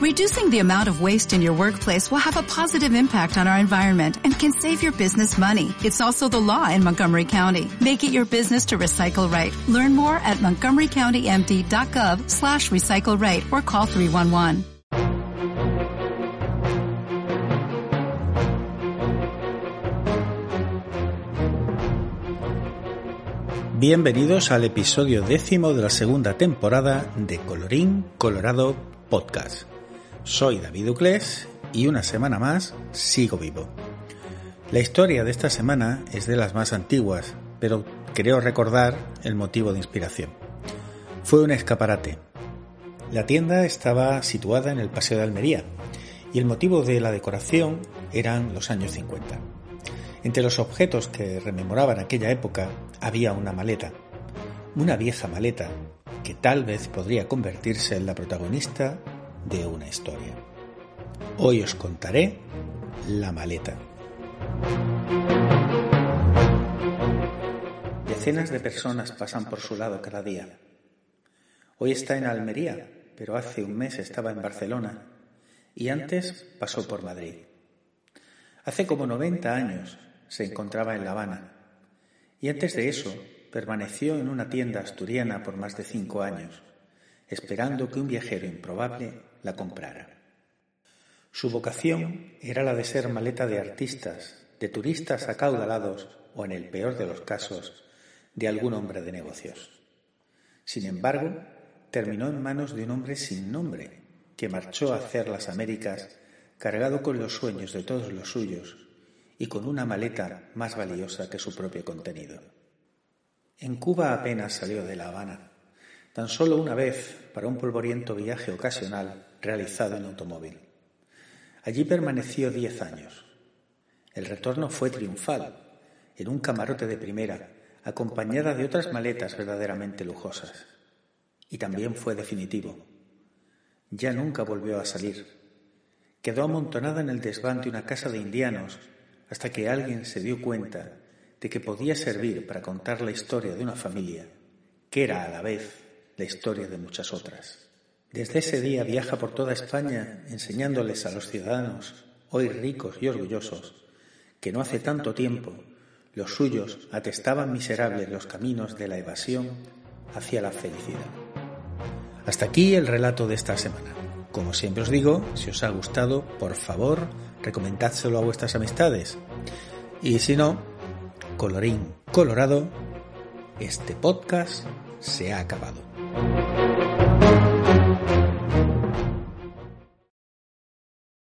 Reducing the amount of waste in your workplace will have a positive impact on our environment and can save your business money. It's also the law in Montgomery County. Make it your business to recycle right. Learn more at montgomerycountymd.gov slash recycle right or call 311. Bienvenidos al episodio décimo de la segunda temporada de Colorín Colorado Podcast. Soy David Uclés y una semana más sigo vivo. La historia de esta semana es de las más antiguas, pero creo recordar el motivo de inspiración. Fue un escaparate. La tienda estaba situada en el Paseo de Almería y el motivo de la decoración eran los años 50. Entre los objetos que rememoraban aquella época había una maleta, una vieja maleta que tal vez podría convertirse en la protagonista de una historia. Hoy os contaré la maleta. Decenas de personas pasan por su lado cada día. Hoy está en Almería, pero hace un mes estaba en Barcelona y antes pasó por Madrid. Hace como 90 años se encontraba en La Habana y antes de eso permaneció en una tienda asturiana por más de cinco años, esperando que un viajero improbable la comprara. Su vocación era la de ser maleta de artistas, de turistas acaudalados o, en el peor de los casos, de algún hombre de negocios. Sin embargo, terminó en manos de un hombre sin nombre, que marchó a hacer las Américas cargado con los sueños de todos los suyos y con una maleta más valiosa que su propio contenido. En Cuba apenas salió de La Habana, tan solo una vez para un polvoriento viaje ocasional realizado en automóvil. Allí permaneció diez años. El retorno fue triunfal, en un camarote de primera, acompañada de otras maletas verdaderamente lujosas. Y también fue definitivo. Ya nunca volvió a salir. Quedó amontonada en el desván de una casa de indianos hasta que alguien se dio cuenta de que podía servir para contar la historia de una familia, que era a la vez la historia de muchas otras. Desde ese día viaja por toda España enseñándoles a los ciudadanos, hoy ricos y orgullosos, que no hace tanto tiempo los suyos atestaban miserables los caminos de la evasión hacia la felicidad. Hasta aquí el relato de esta semana. Como siempre os digo, si os ha gustado, por favor, recomendádselo a vuestras amistades. Y si no, colorín colorado, este podcast se ha acabado.